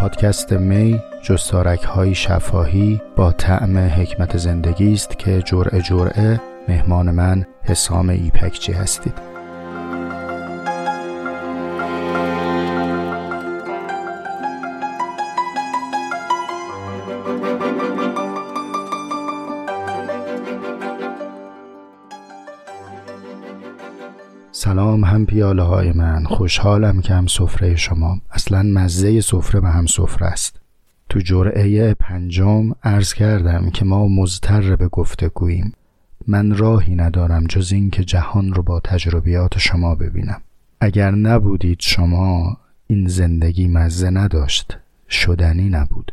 پادکست می جستارک های شفاهی با طعم حکمت زندگی است که جرعه جرعه مهمان من حسام ایپکچی هستید. سلام هم پیاله های من خوشحالم که هم سفره شما اصلا مزه سفره به هم سفره است. تو جرعه پنجم عرض کردم که ما مزتر به گفتگوییم من راهی ندارم جز این که جهان رو با تجربیات شما ببینم. اگر نبودید شما این زندگی مزه نداشت شدنی نبود.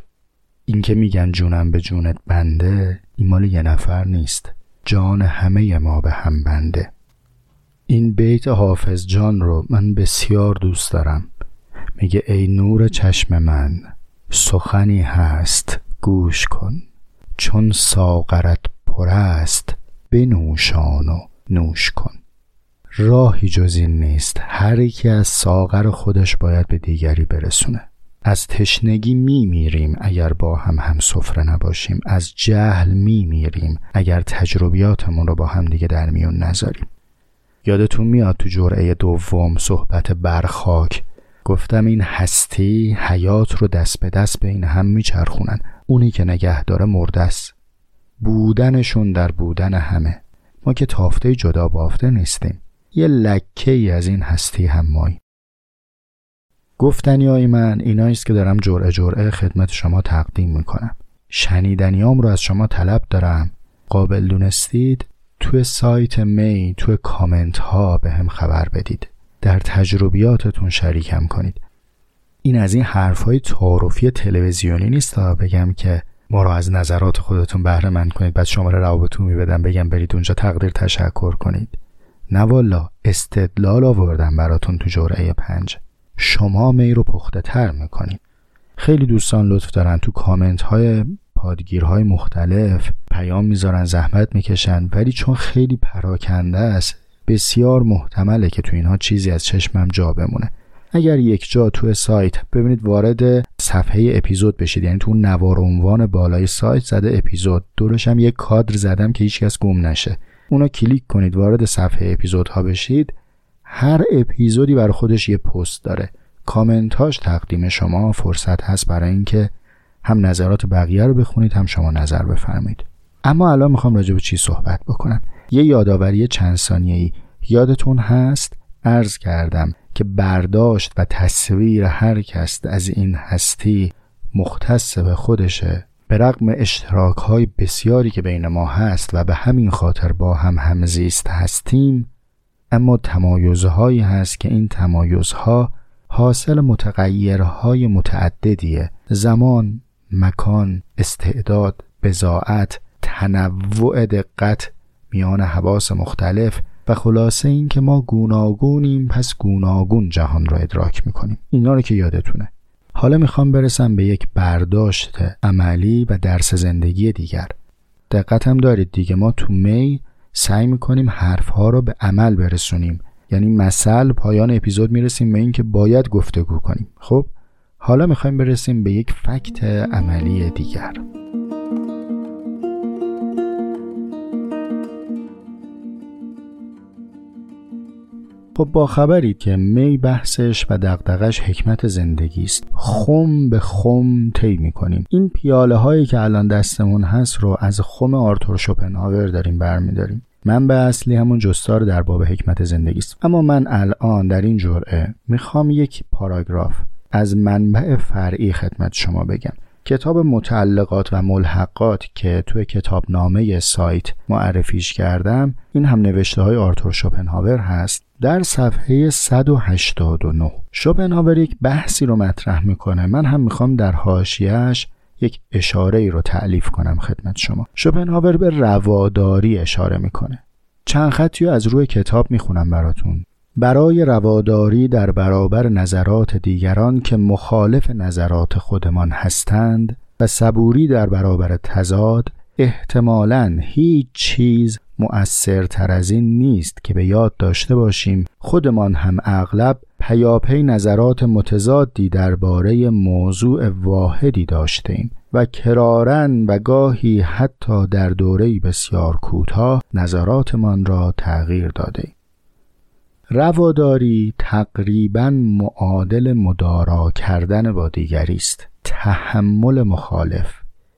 این که میگن جونم به جونت بنده این مال یه نفر نیست. جان همه ما به هم بنده. این بیت حافظ جان رو من بسیار دوست دارم. میگه ای نور چشم من سخنی هست گوش کن. چون ساغرت پر است بنوشان و نوش کن. راهی جز این نیست هر یکی از ساغر خودش باید به دیگری برسونه. از تشنگی می میریم اگر با هم هم سفره نباشیم از جهل می میریم اگر تجربیاتمون رو با هم دیگه در میون نذاریم. یادتون میاد تو جرعه دوم صحبت برخاک؟ گفتم این هستی حیات رو دست به دست بین هم میچرخونن. اونی که نگه داره مردست بودنشون در بودن همه. ما که تافته جدا بافته نیستیم. یه لکه ای از این هستی هم مایی گفتنی های من ایناییست که دارم جرعه جرعه خدمت شما تقدیم می‌کنم. شنیدنیام رو از شما طلب دارم. قابل دونستید؟ توی سایت می توی کامنت ها به هم خبر بدید. در تجربیاتتون شریکم کنید. این از این حرف های تعارفی تلویزیونی نیست تا بگم که ما رو از نظرات خودتون بهره مند کنید بعد شماره روابطتون میبدم بگم برید اونجا تقدیر تشکر کنید. نه والا استدلال آوردم براتون تو جرعه پنج. شما می رو پخته تر می‌کنید. خیلی دوستان لطف دارن تو کامنت های پادگیرهای مختلف پیام می‌ذارن زحمت می‌کشن ولی چون خیلی پراکنده است بسیار محتمله که تو اینها چیزی از چشمم جا بمونه. اگر یک جا تو سایت ببینید وارد صفحه اپیزود بشید یعنی تو نوار عنوان بالای سایت زده اپیزود دورش هم یک کادر زدم که هیچکس گم نشه. اونا کلیک کنید وارد صفحه اپیزودها بشید. هر اپیزودی بر خودش یه پست داره. کامنتاش تقدیم شما فرصت هست برای اینکه هم نظرات بقیه رو بخونید هم شما نظر بفرمایید. اما الان می‌خوام راجع به چی صحبت بکنم. یه یادآوری چند ثانیه‌ای یادتون هست؟ عرض کردم که برداشت و تصویر هر کس از این هستی مختص به خودشه. به رغم اشتراک های بسیاری که بین ما هست و به همین خاطر با هم همزیست هستیم اما تمایزهایی هست که این تمایزها حاصل متغیرهای متعددیه. زمان مکان استعداد بزاعت تنوع دقت میان حواس مختلف و خلاصه این که ما گوناگونیم پس گوناگون جهان را ادراک می‌کنیم. اینا رو که یادتونه. حالا می‌خوام برسم به یک برداشت عملی و درس زندگی دیگر. دقت هم دارید دیگه. ما تو می سعی می‌کنیم حرفها رو به عمل برسونیم. یعنی مثل پایان اپیزود می‌رسیم به اینکه باید گفتگو کنیم. خب؟ حالا می‌خوایم برسیم به یک فکت عملی دیگر. خب با خبرید که می بحثش و دقدقش حکمت زندگی است خم به خم طی می‌کنیم. این پیاله هایی که الان دستمون هست رو از خم آرتور شوپنهاور داریم برمیداریم. من به اصلی همون جستار در باب حکمت زندگی است. اما من الان در این جرعه می‌خوام یک پاراگراف از منبع فرعی خدمت شما بگم. کتاب متعلقات و ملحقات که توی کتاب نامه سایت معرفیش کردم این هم نوشته های آرتور شوپنهاور هست. در صفحه 189 شوپنهاور یک بحثی رو مطرح می‌کنه. من هم می‌خوام در حاشیهش یک اشاره ای رو تعلیف کنم خدمت شما. شوپنهاور به رواداری اشاره می‌کنه. چند خطی از روی کتاب می‌خونم براتون. برای رواداری در برابر نظرات دیگران که مخالف نظرات خودمان هستند و صبوری در برابر تضاد احتمالا هیچ چیز مؤثرتر از این نیست که به یاد داشته باشیم خودمان هم اغلب پیاپی نظرات متضادی درباره موضوع واحدی داشتیم و کرارن و گاهی حتی در دوره بسیار کوتاه نظراتمان را تغییر داده رواداری تقریبا معادل مدارا کردن با دیگری است. تحمل مخالف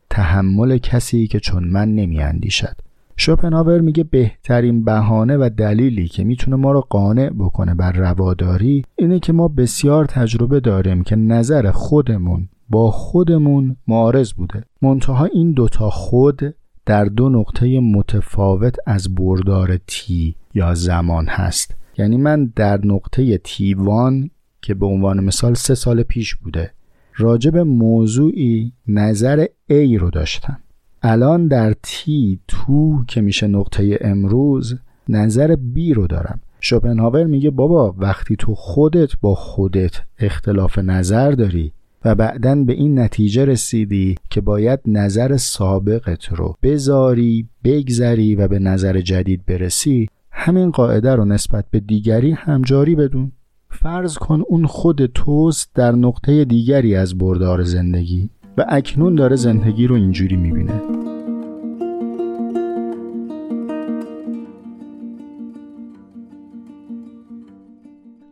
تحمل کسی که چون من نمیاندیشد. شوپنهاور میگه بهترین بهانه و دلیلی که می‌تونه ما رو قانع بکنه بر رواداری اینه که ما بسیار تجربه داریم که نظر خودمون با خودمون معارض بوده. منتها این دوتا خود در دو نقطه متفاوت از بردار تی یا زمان هست. یعنی من در نقطه تی وان که به عنوان مثال سه سال پیش بوده راجب موضوعی نظر A رو داشتم. الان در تی تو که میشه نقطه امروز نظر بی رو دارم. شوپنهاور میگه بابا وقتی تو خودت با خودت اختلاف نظر داری و بعدا به این نتیجه رسیدی که باید نظر سابقت رو بذاری بگذری و به نظر جدید برسی همین قاعده رو نسبت به دیگری همجاری بدون. فرض کن اون خود توست در نقطه دیگری از بردار زندگی و اکنون داره زندگی رو اینجوری می‌بینه.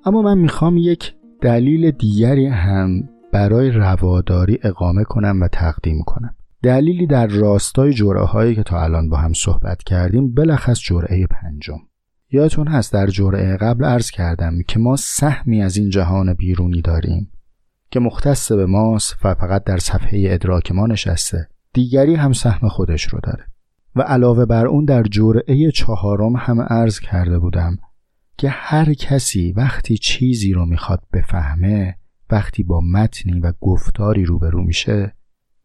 اما من می‌خوام یک دلیل دیگری هم برای رواداری اقامه کنم و تقدیم کنم. دلیلی در راستای جرعه هایی که تا الان با هم صحبت کردیم بلخص جرعه پنجم. یادتون هست در جرعه قبل عرض کردم که ما سهمی از این جهان بیرونی داریم که مختص به ماست و فقط در صفحه ادراک ما نشسته. دیگری هم سهم خودش رو داره. و علاوه بر اون در جرعه چهارم هم عرض کرده بودم که هر کسی وقتی چیزی رو می‌خواد بفهمه وقتی با متنی و گفتاری روبرو میشه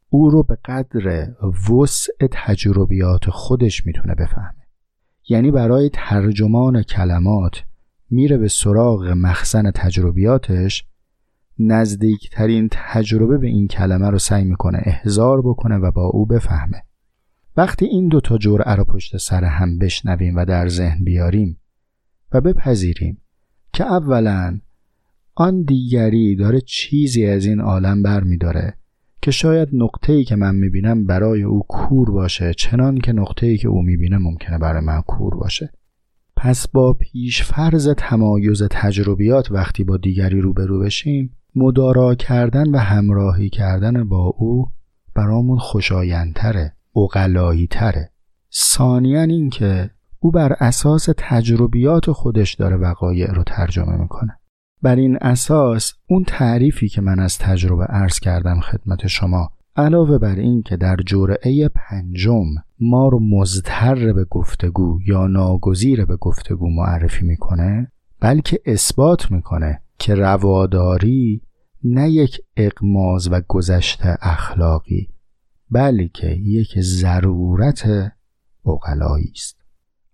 او رو به قدر وسع تجربیات خودش می‌تونه بفهمه. یعنی برای ترجمان کلمات میره به سراغ مخزن تجربیاتش نزدیکترین تجربه به این کلمه رو سعی می‌کنه احضار بکنه و با او بفهمه. وقتی این دوتا جرعه رو پشت سر هم بشنویم و در ذهن بیاریم و بپذیریم که اولا آن دیگری داره چیزی از این عالم بر میداره که شاید نقطه ای که من می‌بینم برای او کور باشه چنان که نقطه ای که او می‌بینه ممکنه برای من کور باشه. پس با پیش فرض تمایز تجربیات وقتی با دیگری روبرو بشیم مدارا کردن و همراهی کردن با او برامون خوشایندتره اقلایی تره ثانیا اینکه او بر اساس تجربیات خودش داره وقایع رو ترجمه می‌کنه. بر این اساس اون تعریفی که من از تجربه عرض کردم خدمت شما. علاوه بر این که در جرعه پنجم ما رو مزتر به گفتگو یا ناگزیر به گفتگو معرفی می‌کنه بلکه اثبات می‌کنه که رواداری نه یک اقماز و گذشته اخلاقی بلکه یک ضرورت اقلایی است.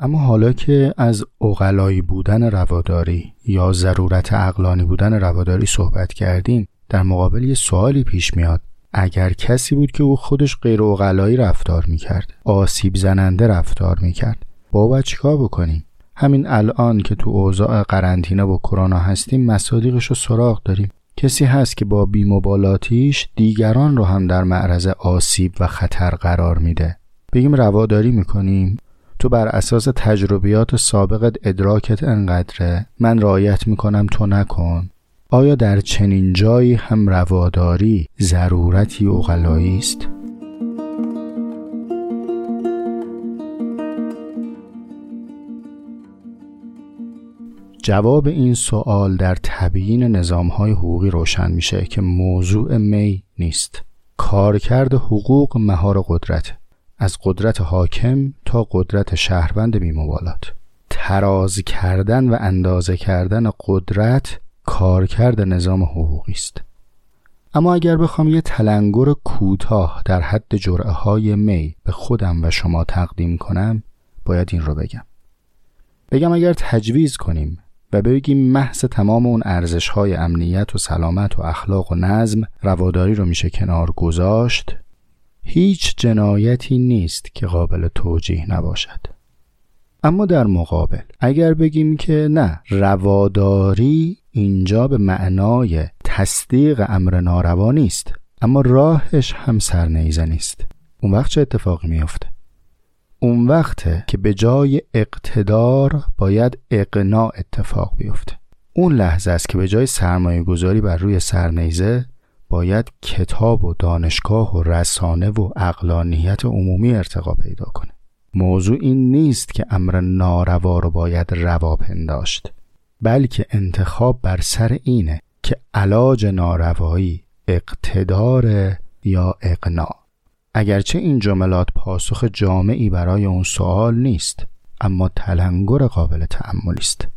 اما حالا که از اقلایی بودن رواداری یا ضرورت اقلانی بودن رواداری صحبت کردیم در مقابل یه سوالی پیش میاد. اگر کسی بود که او خودش غیر اقلایی رفتار می‌کرد آسیب زننده رفتار می‌کرد با چیکار بکنیم؟ همین الان که تو اوضاع قرنطینه با کرونا هستیم مصادیقش رو سراغ داریم. کسی هست که با بیمبالاتیش دیگران رو هم در معرض آسیب و خطر قرار میده؟ بگیم رواداری می‌کنیم؟ تو بر اساس تجربیات سابقت ادراکت انقدره؟ من رعایت می‌کنم تو نکن. آیا در چنین جایی هم رواداری ضرورتی اقلایی است؟ جواب این سوال در تبیین نظامهای حقوقی روشن میشه که موضوع می نیست. کارکرد حقوق مهار قدرت از قدرت حاکم تا قدرت شهروند بیمبالات تراز کردن و اندازه کردن قدرت کارکرد نظام حقوقی است. اما اگر بخوام یه تلنگر کوتاه در حد جرعه های می به خودم و شما تقدیم کنم باید این رو بگم. بگم اگر تجویز کنیم و بگیم محض تمام اون ارزش های امنیت و سلامت و اخلاق و نظم رواداری رو میشه کنار گذاشت هیچ جنایتی نیست که قابل توجیه نباشد. اما در مقابل اگر بگیم که نه رواداری اینجا به معنای تصدیق امر ناروا نیست اما راهش هم سرنیزه نیست. اون وقت چه اتفاقی میافته؟ اون وقته که به جای اقتدار باید اقناع اتفاق بیفته. اون لحظه است که به جای سرمایه گذاری بر روی سرنیزه باید کتاب و دانشگاه و رسانه و اقلانیت عمومی ارتقا پیدا کنه. موضوع این نیست که امر ناروا رو باید روا پنداشت بلکه انتخاب بر سر اینه که علاج ناروایی اقتدار یا اقناع اگرچه این جملات پاسخ جامعی برای اون سوال نیست اما تلنگر قابل تأملی است.